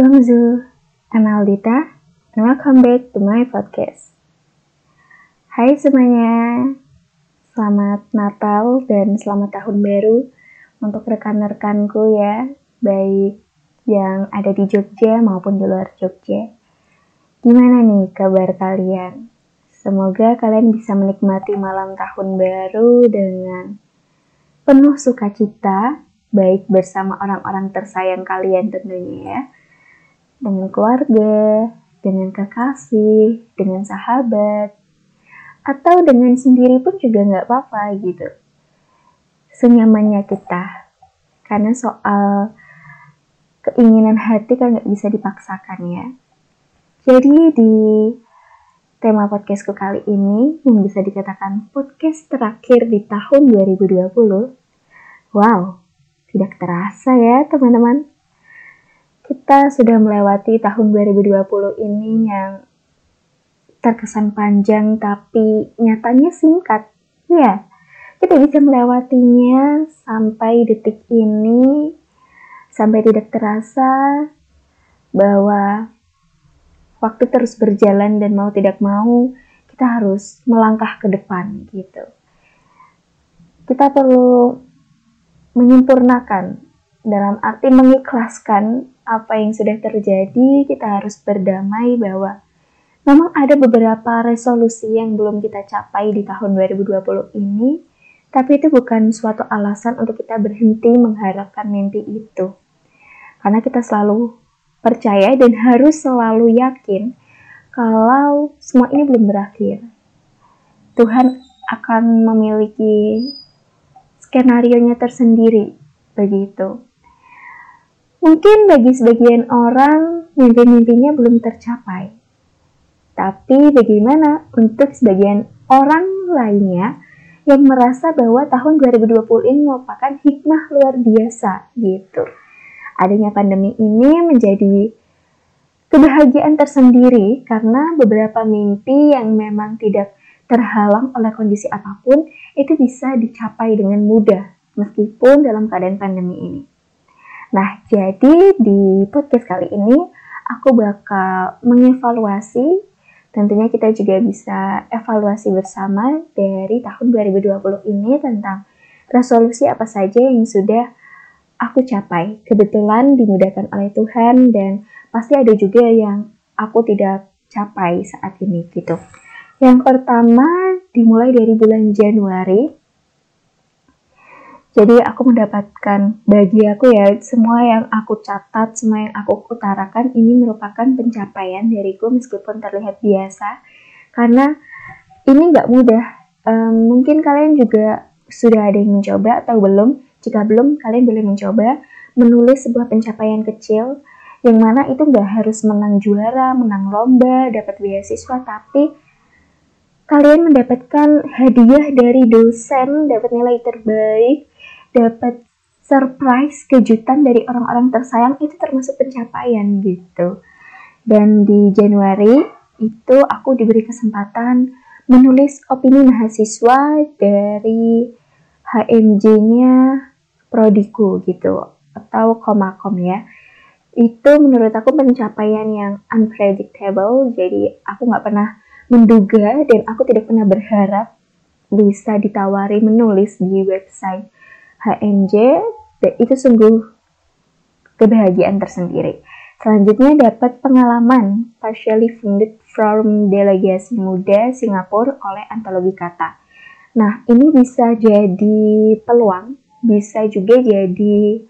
Bonjour, I'm Aldita, and welcome back to my podcast. Hai semuanya, selamat Natal dan selamat Tahun Baru untuk rekan-rekanku ya, baik yang ada di Jogja maupun di luar Jogja. Gimana nih kabar kalian? Semoga kalian bisa menikmati malam tahun baru dengan penuh sukacita, baik bersama orang-orang tersayang kalian tentunya ya dengan keluarga, dengan kekasih, dengan sahabat, atau dengan sendiri pun juga nggak apa-apa gitu. Senyamannya kita. Karena soal keinginan hati kan nggak bisa dipaksakan ya. Jadi di tema podcastku kali ini yang bisa dikatakan podcast terakhir di tahun 2020. Wow, tidak terasa ya teman-teman kita sudah melewati tahun 2020 ini yang terkesan panjang tapi nyatanya singkat. Ya, kita bisa melewatinya sampai detik ini, sampai tidak terasa bahwa waktu terus berjalan dan mau tidak mau kita harus melangkah ke depan gitu. Kita perlu menyempurnakan dalam arti mengikhlaskan apa yang sudah terjadi, kita harus berdamai bahwa memang ada beberapa resolusi yang belum kita capai di tahun 2020 ini, tapi itu bukan suatu alasan untuk kita berhenti mengharapkan mimpi itu. Karena kita selalu percaya dan harus selalu yakin kalau semua ini belum berakhir. Tuhan akan memiliki skenario-nya tersendiri begitu. Mungkin bagi sebagian orang mimpi-mimpinya belum tercapai. Tapi bagaimana untuk sebagian orang lainnya yang merasa bahwa tahun 2020 ini merupakan hikmah luar biasa gitu. Adanya pandemi ini menjadi kebahagiaan tersendiri karena beberapa mimpi yang memang tidak terhalang oleh kondisi apa pun itu bisa dicapai dengan mudah meskipun dalam keadaan pandemi ini. Nah, jadi di podcast kali ini aku bakal mengevaluasi tentunya kita juga bisa evaluasi bersama dari tahun 2020 ini tentang resolusi apa saja yang sudah aku capai. Kebetulan dimudahkan oleh Tuhan dan pasti ada juga yang aku tidak capai saat ini gitu. Yang pertama dimulai dari bulan Januari jadi aku mendapatkan bagi aku ya semua yang aku catat, semua yang aku utarakan ini merupakan pencapaian dariku meskipun terlihat biasa karena ini nggak mudah. Um, mungkin kalian juga sudah ada yang mencoba atau belum. Jika belum, kalian boleh mencoba menulis sebuah pencapaian kecil yang mana itu nggak harus menang juara, menang lomba, dapat beasiswa, tapi kalian mendapatkan hadiah dari dosen, dapat nilai terbaik, dapat surprise kejutan dari orang-orang tersayang itu termasuk pencapaian gitu. Dan di Januari itu aku diberi kesempatan menulis opini mahasiswa dari HMJ-nya prodiku gitu atau komakom ya. Itu menurut aku pencapaian yang unpredictable. Jadi aku nggak pernah menduga dan aku tidak pernah berharap bisa ditawari menulis di website HMJ itu sungguh kebahagiaan tersendiri. Selanjutnya dapat pengalaman partially funded from delegasi muda Singapura oleh antologi kata. Nah, ini bisa jadi peluang, bisa juga jadi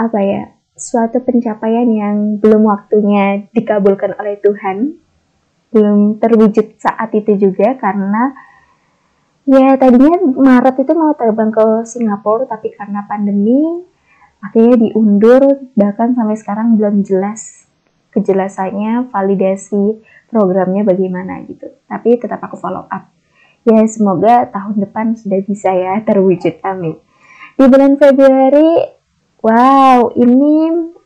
apa ya? suatu pencapaian yang belum waktunya dikabulkan oleh Tuhan, belum terwujud saat itu juga karena Ya, tadinya Maret itu mau terbang ke Singapura, tapi karena pandemi, akhirnya diundur, bahkan sampai sekarang belum jelas kejelasannya, validasi programnya bagaimana gitu. Tapi tetap aku follow up. Ya, semoga tahun depan sudah bisa ya terwujud, amin. Di bulan Februari, wow, ini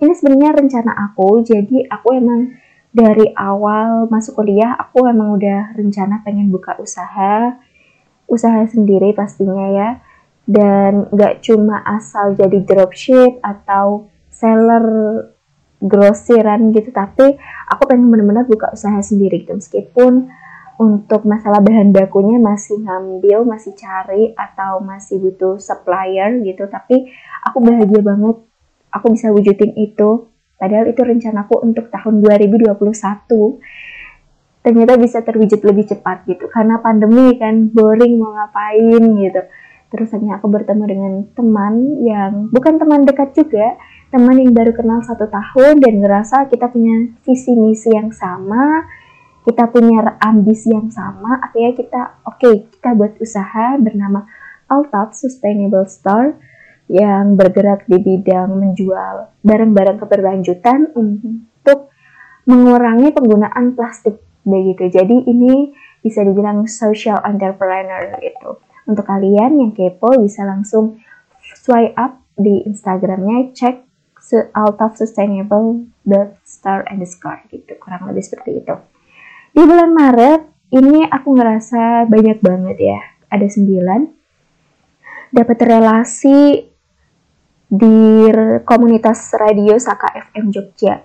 ini sebenarnya rencana aku, jadi aku emang dari awal masuk kuliah, aku emang udah rencana pengen buka usaha, usaha sendiri pastinya ya. Dan nggak cuma asal jadi dropship atau seller grosiran gitu tapi aku pengen benar-benar buka usaha sendiri gitu. Meskipun untuk masalah bahan bakunya masih ngambil, masih cari atau masih butuh supplier gitu tapi aku bahagia banget aku bisa wujudin itu. Padahal itu rencanaku untuk tahun 2021 ternyata bisa terwujud lebih cepat gitu. Karena pandemi kan boring mau ngapain gitu. Terus hanya aku bertemu dengan teman yang bukan teman dekat juga teman yang baru kenal satu tahun dan ngerasa kita punya visi misi yang sama kita punya ambisi yang sama akhirnya kita oke okay, kita buat usaha bernama Altat Sustainable Store yang bergerak di bidang menjual barang-barang keberlanjutan untuk mengurangi penggunaan plastik begitu. Jadi ini bisa dibilang social entrepreneur gitu. Untuk kalian yang kepo bisa langsung swipe up di Instagramnya cek out of sustainable star underscore gitu kurang lebih seperti itu. Di bulan Maret ini aku ngerasa banyak banget ya ada sembilan dapat relasi di komunitas radio Saka FM Jogja.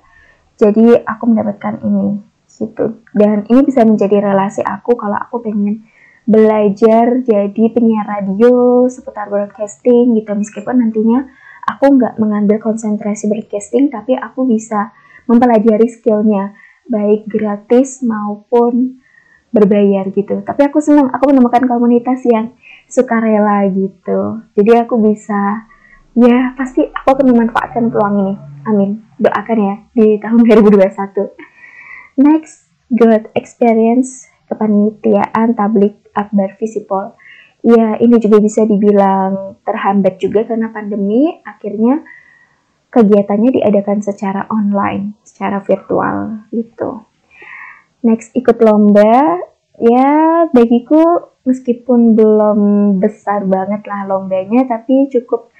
Jadi aku mendapatkan ini gitu. Dan ini bisa menjadi relasi aku kalau aku pengen belajar jadi penyiar radio seputar broadcasting gitu meskipun nantinya aku nggak mengambil konsentrasi broadcasting tapi aku bisa mempelajari skillnya baik gratis maupun berbayar gitu tapi aku senang aku menemukan komunitas yang suka rela gitu jadi aku bisa ya pasti aku akan memanfaatkan peluang ini. Amin. Doakan ya di tahun 2021. Next, good experience kepanitiaan tablik akbar visipol. Ya, ini juga bisa dibilang terhambat juga karena pandemi, akhirnya kegiatannya diadakan secara online, secara virtual gitu. Next, ikut lomba. Ya, bagiku meskipun belum besar banget lah lombanya, tapi cukup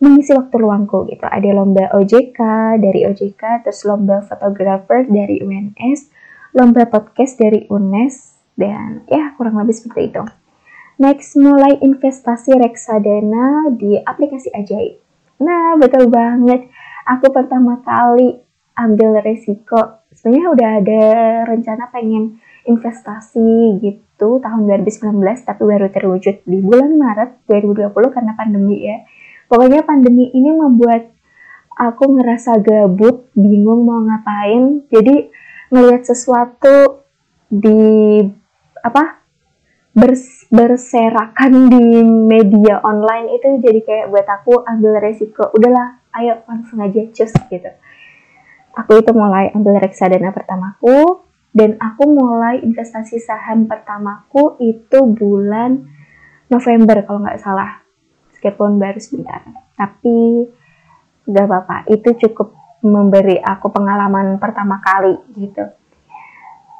mengisi waktu luangku gitu. Ada lomba OJK dari OJK, terus lomba fotografer dari UNS, lomba podcast dari UNES, dan ya kurang lebih seperti itu. Next, mulai investasi reksadana di aplikasi Ajaib. Nah, betul banget. Aku pertama kali ambil resiko. Sebenarnya udah ada rencana pengen investasi gitu tahun 2019, tapi baru terwujud di bulan Maret 2020 karena pandemi ya Pokoknya pandemi ini membuat aku ngerasa gabut, bingung mau ngapain. Jadi ngelihat sesuatu di apa bers, berserakan di media online itu jadi kayak buat aku ambil resiko. Udahlah, ayo langsung aja cus gitu. Aku itu mulai ambil reksadana pertamaku dan aku mulai investasi saham pertamaku itu bulan November kalau nggak salah meskipun baru sebentar. Tapi gak apa-apa. Itu cukup memberi aku pengalaman pertama kali gitu.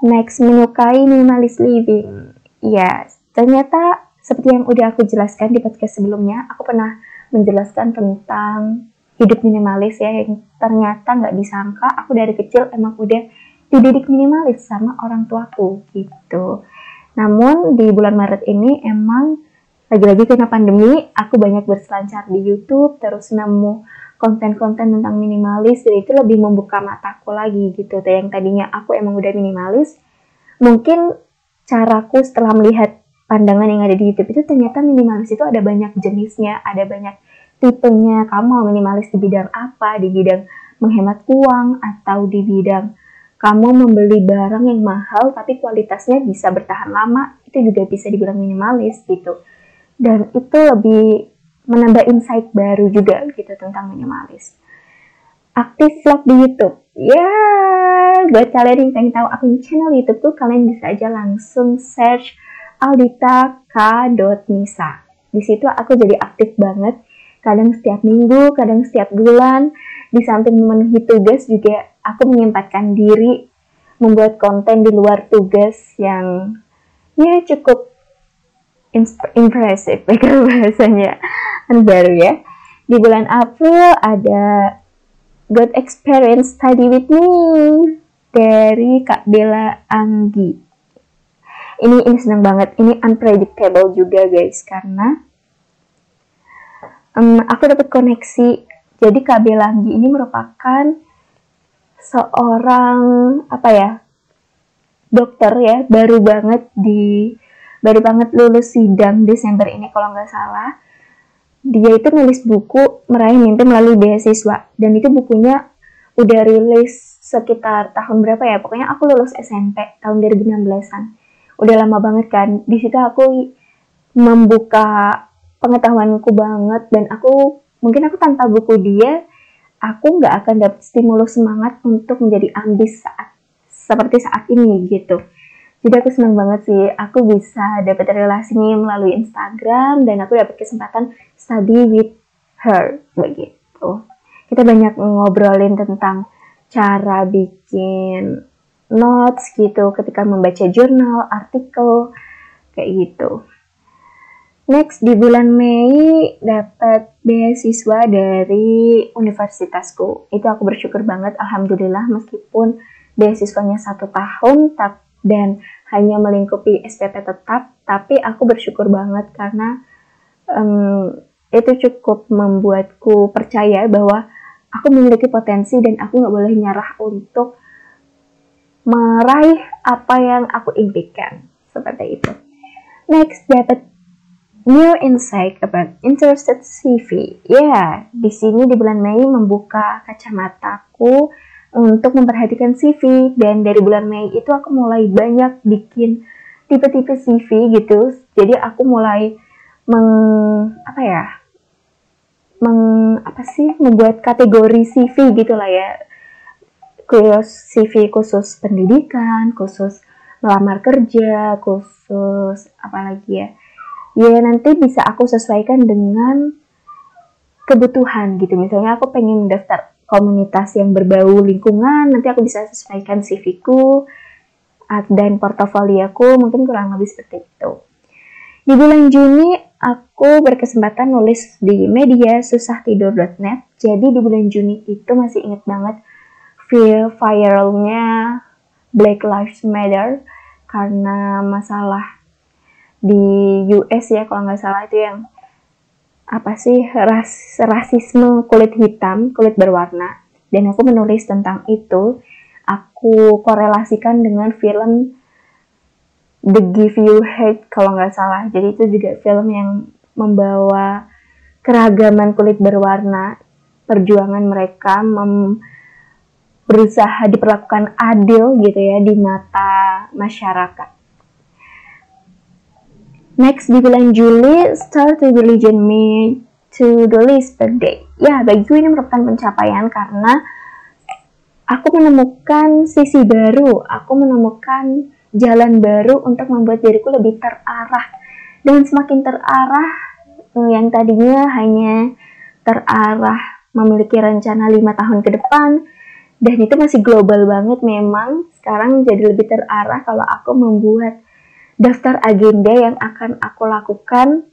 Next menyukai minimalis living. Ya ternyata seperti yang udah aku jelaskan di podcast sebelumnya aku pernah menjelaskan tentang hidup minimalis ya yang ternyata nggak disangka aku dari kecil emang udah dididik minimalis sama orang tuaku gitu. Namun di bulan Maret ini emang lagi-lagi karena pandemi aku banyak berselancar di YouTube terus nemu konten-konten tentang minimalis dan itu lebih membuka mataku lagi gitu. Yang tadinya aku emang udah minimalis mungkin caraku setelah melihat pandangan yang ada di YouTube itu ternyata minimalis itu ada banyak jenisnya ada banyak tipenya. Kamu mau minimalis di bidang apa? Di bidang menghemat uang atau di bidang kamu membeli barang yang mahal tapi kualitasnya bisa bertahan lama? Itu juga bisa dibilang minimalis gitu dan itu lebih menambah insight baru juga gitu tentang minimalis. Aktif vlog di YouTube. Ya, buat kalian yang pengen tahu akun channel YouTube tuh kalian bisa aja langsung search Aldita K.Nisa. Di situ aku jadi aktif banget. Kadang setiap minggu, kadang setiap bulan. Di samping memenuhi tugas juga aku menyempatkan diri membuat konten di luar tugas yang ya cukup impressive kalau bahasanya. Kan baru ya. Di bulan April ada Good Experience Study With Me dari Kak Bella Anggi. Ini ini senang banget. Ini unpredictable juga guys karena um, aku dapat koneksi. Jadi Kak Bella Anggi ini merupakan seorang apa ya dokter ya baru banget di baru banget lulus sidang Desember ini kalau nggak salah. Dia itu nulis buku meraih mimpi melalui beasiswa. Dan itu bukunya udah rilis sekitar tahun berapa ya? Pokoknya aku lulus SMP tahun 2016an udah lama banget kan. Di situ aku membuka pengetahuanku banget dan aku mungkin aku tanpa buku dia aku nggak akan dapat stimulus semangat untuk menjadi ambis saat seperti saat ini gitu. Jadi aku senang banget sih, aku bisa dapat relasi melalui Instagram dan aku dapat kesempatan study with her begitu. Kita banyak ngobrolin tentang cara bikin notes gitu ketika membaca jurnal, artikel kayak gitu. Next di bulan Mei dapat beasiswa dari universitasku. Itu aku bersyukur banget, alhamdulillah meskipun beasiswanya satu tahun dan hanya melingkupi SPP tetap, tapi aku bersyukur banget karena um, itu cukup membuatku percaya bahwa aku memiliki potensi dan aku nggak boleh nyerah untuk meraih apa yang aku impikan seperti itu. Next dapat new insight about interested CV. Ya, yeah, di sini di bulan Mei membuka kacamataku untuk memperhatikan CV dan dari bulan Mei itu aku mulai banyak bikin tipe-tipe CV gitu. Jadi aku mulai meng apa ya meng apa sih membuat kategori CV gitu lah ya. Khusus CV khusus pendidikan khusus melamar kerja khusus apa lagi ya. Ya nanti bisa aku sesuaikan dengan kebutuhan gitu. Misalnya aku pengen daftar komunitas yang berbau lingkungan, nanti aku bisa sesuaikan CV-ku dan portofolioku mungkin kurang lebih seperti itu. Di bulan Juni aku berkesempatan nulis di media susahtidur.net. Jadi di bulan Juni itu masih inget banget viralnya Black Lives Matter karena masalah di US ya kalau nggak salah itu yang apa sih ras rasisme kulit hitam, kulit berwarna. Dan aku menulis tentang itu. Aku korelasikan dengan film The Give You Hate kalau nggak salah. Jadi itu juga film yang membawa keragaman kulit berwarna, perjuangan mereka mem berusaha diperlakukan adil gitu ya di mata masyarakat. Next di bulan Juli, start the religion me to the list per day. Ya, bagiku ini merupakan pencapaian karena aku menemukan sisi baru, aku menemukan jalan baru untuk membuat diriku lebih terarah. Dan semakin terarah, eh, yang tadinya hanya terarah memiliki rencana lima tahun ke depan, dan itu masih global banget memang, sekarang jadi lebih terarah kalau aku membuat daftar agenda yang akan aku lakukan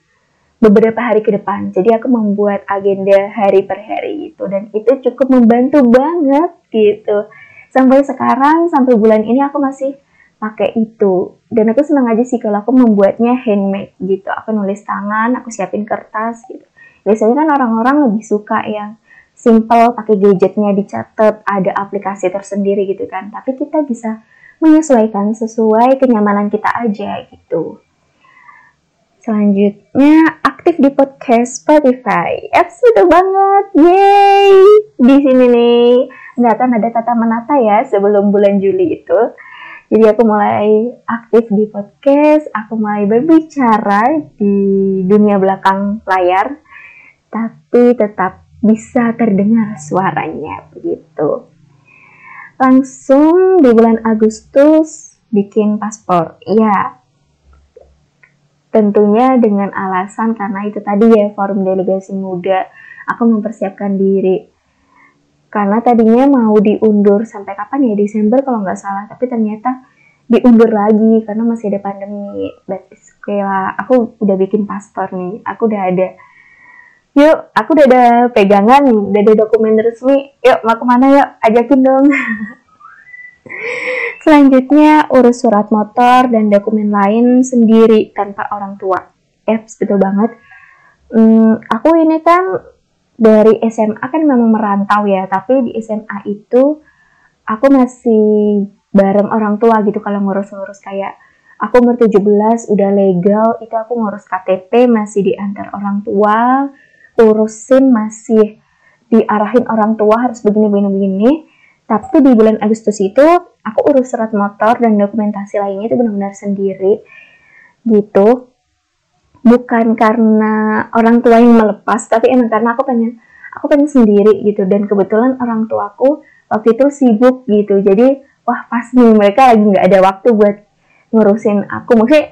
beberapa hari ke depan. Jadi aku membuat agenda hari per hari gitu dan itu cukup membantu banget gitu. Sampai sekarang sampai bulan ini aku masih pakai itu dan aku senang aja sih kalau aku membuatnya handmade gitu. Aku nulis tangan, aku siapin kertas gitu. Biasanya kan orang-orang lebih suka yang simple pakai gadgetnya dicatat, ada aplikasi tersendiri gitu kan. Tapi kita bisa menyesuaikan sesuai kenyamanan kita aja gitu. Selanjutnya aktif di podcast Spotify. Episode banget, yay! Di sini nih nggak akan ada tata menata ya sebelum bulan Juli itu. Jadi aku mulai aktif di podcast, aku mulai berbicara di dunia belakang layar, tapi tetap bisa terdengar suaranya begitu langsung di bulan Agustus bikin paspor. Iya, tentunya dengan alasan karena itu tadi ya forum delegasi muda, aku mempersiapkan diri. Karena tadinya mau diundur sampai kapan ya Desember kalau nggak salah, tapi ternyata diundur lagi karena masih ada pandemi. But okay lah, aku udah bikin paspor nih, aku udah ada yuk aku udah ada pegangan udah ada dokumen resmi. Yuk mau ke mana? Yuk ajakin dong. Selanjutnya urus surat motor dan dokumen lain sendiri tanpa orang tua. Eps betul banget. Hmm, aku ini kan dari SMA kan memang merantau ya tapi di SMA itu aku masih bareng orang tua gitu kalau ngurus-ngurus. Kayak aku umur 17 udah legal itu aku ngurus KTP masih diantar orang tua urusin masih diarahin orang tua harus begini begini begini. Tapi di bulan Agustus itu aku urus surat motor dan dokumentasi lainnya itu benar-benar sendiri gitu. Bukan karena orang tua yang melepas tapi emang karena aku pengen aku pengen sendiri gitu. Dan kebetulan orang tuaku waktu itu sibuk gitu. Jadi wah pas nih mereka lagi nggak ada waktu buat ngurusin aku. Mungkin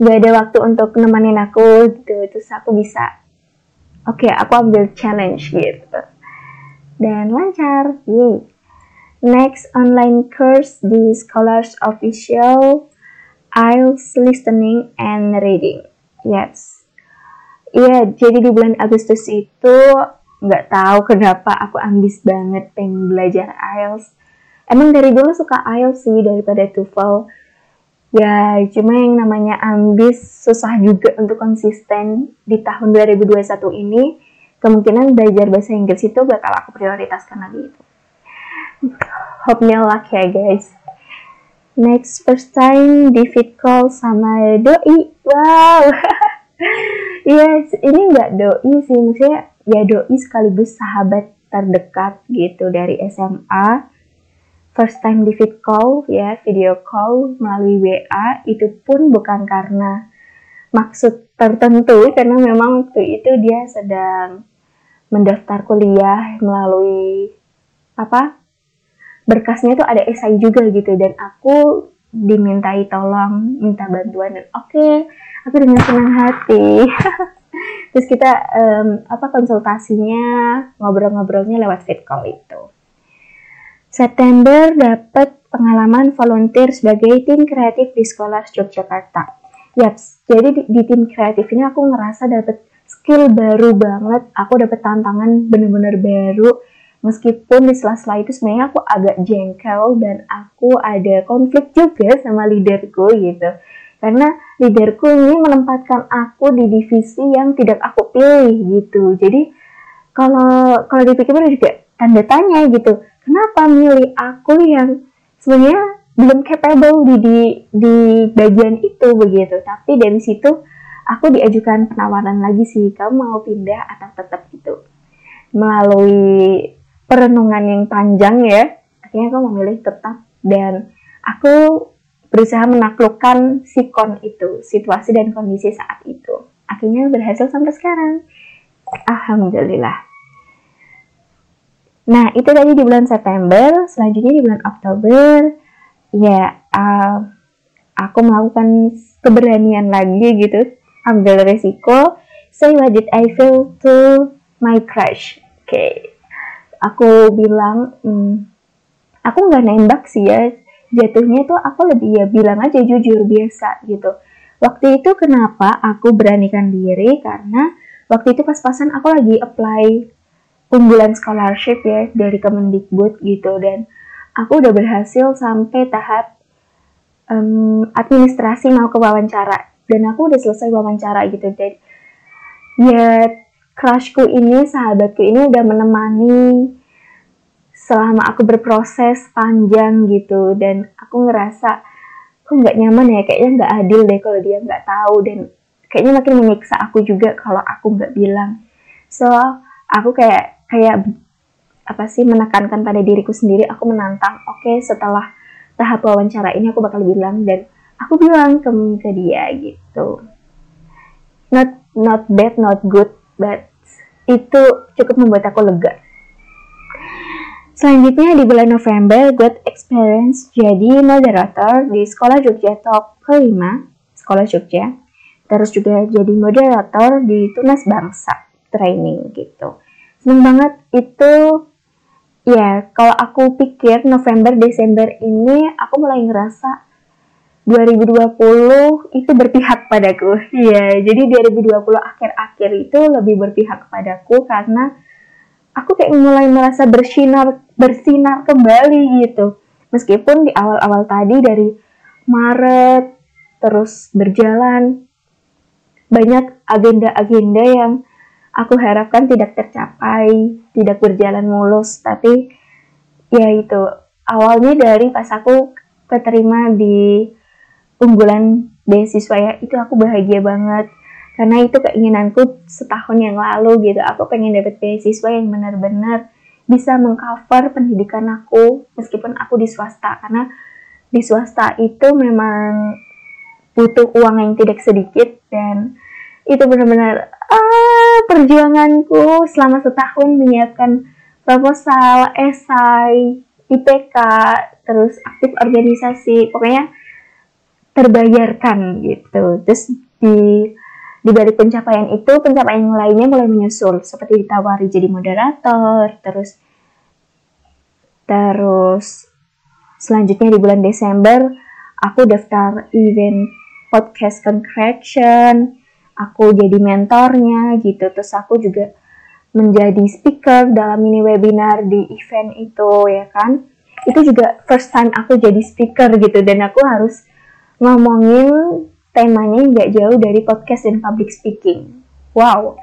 nggak ada waktu untuk nemenin aku gitu. Terus aku bisa oke okay, aku ambil challenge gitu. Dan lancar yay. Next online course di Scholars Official IELTS Listening and Reading. Yes. Iya yeah, jadi di bulan Agustus itu nggak tahu kenapa aku ambis banget pengen belajar IELTS emang dari dulu suka IELTS sih daripada TOEFL ya cuma yang namanya ambis susah juga untuk konsisten di tahun 2021 ini. Kemungkinan belajar bahasa Inggris itu bakal aku prioritaskan lagi. Itu hope me luck ya guys. Next first time fit call sama doi. Wow. Yes ini nggak doi sih. Maksudnya ya doi sekaligus sahabat terdekat gitu dari SMA first time di fit call ya video call melalui WA itu pun bukan karena maksud tertentu karena memang waktu itu dia sedang mendaftar kuliah melalui apa berkasnya itu ada esai juga gitu dan aku dimintai tolong minta bantuan dan oke okay, aku dengan senang hati. Terus kita um, apa konsultasinya ngobrol-ngobrolnya lewat fit call itu September dapat pengalaman volunteer sebagai tim kreatif di sekolah Yogyakarta. Yaps, jadi di, di tim kreatif ini aku ngerasa dapat skill baru banget. Aku dapat tantangan bener-bener baru. Meskipun di sela-sela itu sebenarnya aku agak jengkel dan aku ada konflik juga sama leaderku gitu. Karena leaderku ini menempatkan aku di divisi yang tidak aku pilih gitu. Jadi kalau kalau dipikir juga tanda tanya gitu kenapa milih aku yang sebenarnya belum capable di, di di bagian itu begitu. Tapi dari situ aku diajukan penawaran lagi sih kamu mau pindah atau tetap gitu. Melalui perenungan yang panjang ya akhirnya aku memilih tetap. Dan aku berusaha menaklukkan sikon itu situasi dan kondisi saat itu. Akhirnya berhasil sampai sekarang. Alhamdulillah Nah, itu tadi di bulan September, selanjutnya di bulan Oktober, ya uh, aku melakukan keberanian lagi gitu, ambil resiko, say what did I feel to my crush. Oke, okay. aku bilang, hmm, aku nggak nembak sih ya, jatuhnya tuh aku lebih ya bilang aja jujur biasa gitu. Waktu itu kenapa aku beranikan diri karena waktu itu pas-pasan aku lagi apply unggulan scholarship ya dari Kemendikbud gitu. Dan aku udah berhasil sampai tahap um, administrasi mau ke wawancara. Dan aku udah selesai wawancara gitu. Dan ya crushku ini sahabatku ini udah menemani selama aku berproses panjang gitu. Dan aku ngerasa kok nggak nyaman ya? Kayaknya nggak adil deh kalau dia nggak tahu. Dan kayaknya makin menyiksa aku juga kalau aku nggak bilang. So aku kayak kayak apa sih menekankan pada diriku sendiri. Aku menantang oke okay, setelah tahap wawancara ini aku bakal bilang. Dan aku bilang ke, ke dia gitu. Not not bad not good but itu cukup membuat aku lega. Selanjutnya di bulan November, gue experience jadi moderator di Sekolah Jogja Talk kelima, Sekolah Jogja. Terus juga jadi moderator di Tunas Bangsa training gitu. Seneng banget itu ya kalau aku pikir November Desember ini aku mulai ngerasa 2020 itu berpihak padaku. Ya jadi 2020 akhir-akhir itu lebih berpihak padaku karena aku kayak mulai merasa bersinar bersinar kembali gitu. Meskipun di awal-awal tadi dari Maret terus berjalan banyak agenda-agenda yang aku harapkan tidak tercapai, tidak berjalan mulus, tapi ya itu awalnya dari pas aku keterima di unggulan beasiswa ya itu aku bahagia banget. Karena itu keinginanku setahun yang lalu gitu aku pengen dapet beasiswa yang benar-benar bisa mengcover pendidikan aku meskipun aku di swasta. Karena di swasta itu memang butuh uang yang tidak sedikit dan itu benar-benar ah, perjuanganku selama setahun menyiapkan proposal, esai, IPK, terus aktif organisasi, pokoknya terbayarkan gitu. Terus di di balik pencapaian itu, pencapaian lainnya mulai menyusul seperti ditawari jadi moderator, terus terus selanjutnya di bulan Desember aku daftar event podcast concretion, aku jadi mentornya gitu. Terus aku juga menjadi speaker dalam mini webinar di event itu ya kan. Itu juga first time aku jadi speaker gitu dan aku harus ngomongin temanya nggak jauh dari podcast dan public speaking. Wow.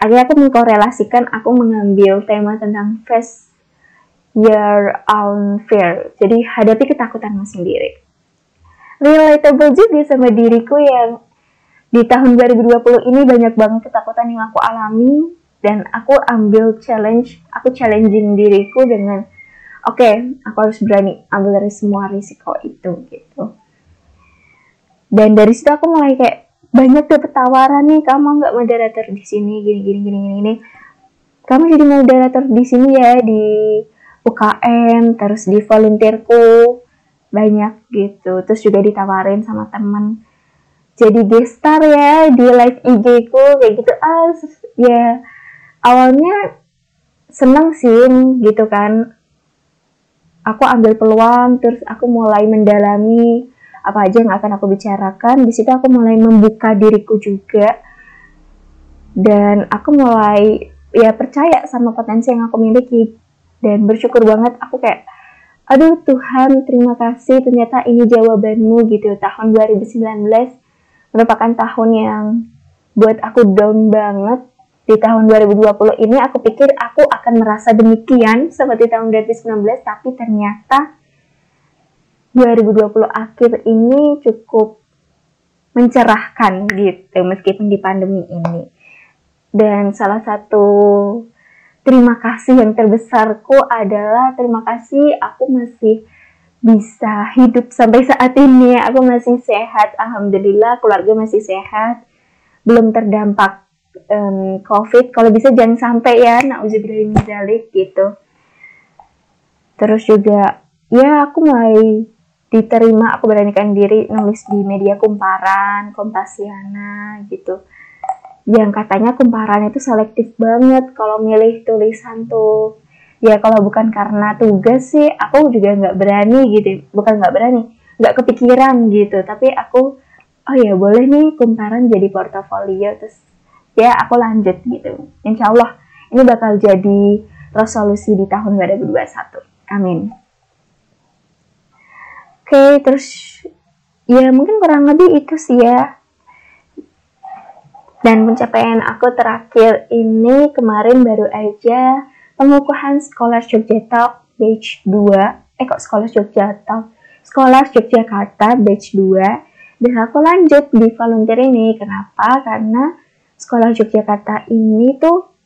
Akhirnya aku mengkorelasikan aku mengambil tema tentang face your own fear. Jadi hadapi ketakutanmu sendiri. Relatable juga sama diriku yang di tahun 2020 ini banyak banget ketakutan yang aku alami dan aku ambil challenge, aku challenging diriku dengan oke, okay, aku harus berani ambil dari semua risiko itu gitu. Dan dari situ aku mulai kayak banyak dapet tawaran nih kamu nggak moderator di sini gini gini gini gini gini. Kamu jadi moderator di sini ya di UKM terus di volunteerku banyak gitu. Terus juga ditawarin sama teman jadi gestar ya di live IG ku kayak gitu. Ah ya awalnya seneng sih gitu kan. Aku ambil peluang terus aku mulai mendalami apa aja yang akan aku bicarakan. Di situ aku mulai membuka diriku juga. Dan aku mulai ya percaya sama potensi yang aku miliki. Dan bersyukur banget aku kayak aduh Tuhan terima kasih. Ternyata ini jawabanmu gitu. Tahun 2019 merupakan tahun yang buat aku down banget di tahun 2020 ini aku pikir aku akan merasa demikian seperti tahun 2019 tapi ternyata 2020 akhir ini cukup mencerahkan gitu meskipun di pandemi ini. Dan salah satu terima kasih yang terbesarku adalah terima kasih aku masih bisa hidup sampai saat ini. Aku masih sehat, alhamdulillah keluarga masih sehat. Belum terdampak um, COVID. Kalau bisa jangan sampai ya, nauzubillah gitu. Terus juga ya aku mulai diterima aku beranikan diri nulis di media kumparan Kompasiana gitu yang katanya kumparan itu selektif banget kalau milih tulisan tuh ya kalau bukan karena tugas sih aku juga nggak berani gitu. Bukan nggak berani nggak kepikiran gitu. Tapi aku oh ya boleh nih kumparan jadi portofolio. Terus ya aku lanjut gitu. Insya Allah ini bakal jadi resolusi di tahun 2021 amin. Okay, terus ya mungkin kurang lebih itu sih ya. Dan pencapaian aku terakhir ini kemarin baru aja pengukuhan Sekolah Jogja Talk batch 2 eh kok Sekolah Jogja Talk Sekolah Yogyakarta batch 2 dan aku lanjut di volunteer ini kenapa karena Sekolah Yogyakarta ini tuh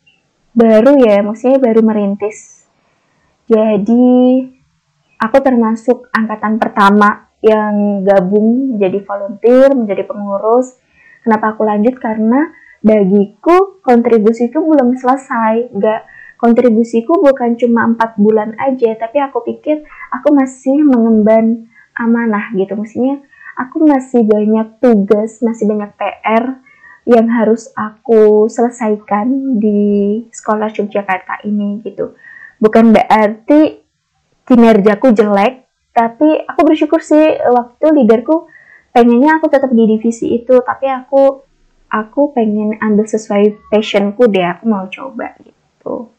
baru ya maksudnya baru merintis jadi aku termasuk angkatan pertama yang gabung jadi volunteer, menjadi pengurus. Kenapa aku lanjut? Karena bagiku kontribusiku belum selesai. Gak kontribusiku bukan cuma empat bulan aja, tapi aku pikir aku masih mengemban amanah gitu. Maksudnya aku masih banyak tugas, masih banyak PR yang harus aku selesaikan di sekolah Yogyakarta ini gitu. Bukan berarti kinerjaku jelek tapi aku bersyukur sih waktu leaderku pengennya aku tetap di divisi itu tapi aku aku pengen ambil sesuai passionku deh aku mau coba gitu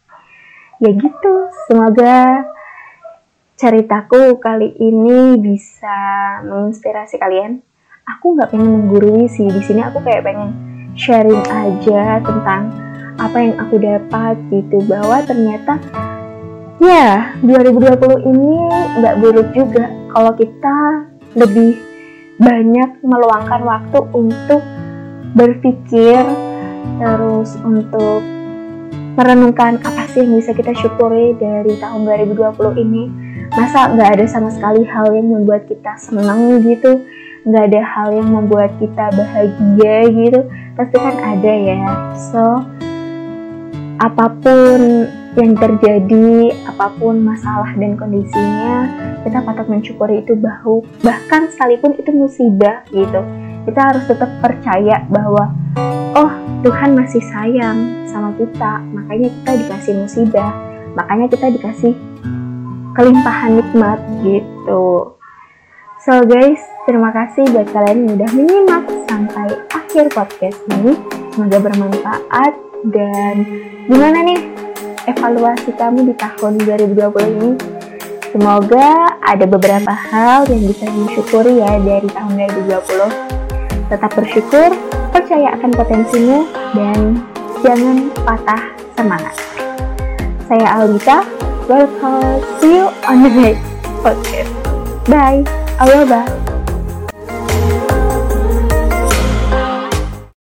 ya gitu semoga ceritaku kali ini bisa menginspirasi kalian. Aku nggak pengen menggurui sih di sini aku kayak pengen sharing aja tentang apa yang aku dapat gitu bahwa ternyata ya 2020 ini nggak buruk juga. Kalau kita lebih banyak meluangkan waktu untuk berpikir terus untuk merenungkan apa sih yang bisa kita syukuri dari tahun 2020 ini. Masa nggak ada sama sekali hal yang membuat kita senang gitu? Nggak ada hal yang membuat kita bahagia gitu? Pasti kan ada ya. So apa pun yang terjadi apa pun masalah dan kondisinya kita patut mensyukuri itu bahu bahkan sekalipun itu musibah gitu. Kita harus tetap percaya bahwa oh Tuhan masih sayang sama kita makanya kita dikasih musibah makanya kita dikasih kelimpahan nikmat gitu. So guys terima kasih buat kalian yang udah menyimak sampai akhir podcast ini. Semoga bermanfaat dan gimana nih evaluasi kamu di tahun 2020 ini? Semoga ada beberapa hal yang bisa disyukuri ya dari tahun 2020. Tetap bersyukur, percaya akan potensimu, dan jangan patah semangat. Saya Alita, welcome, see you on the next podcast. Bye, Allah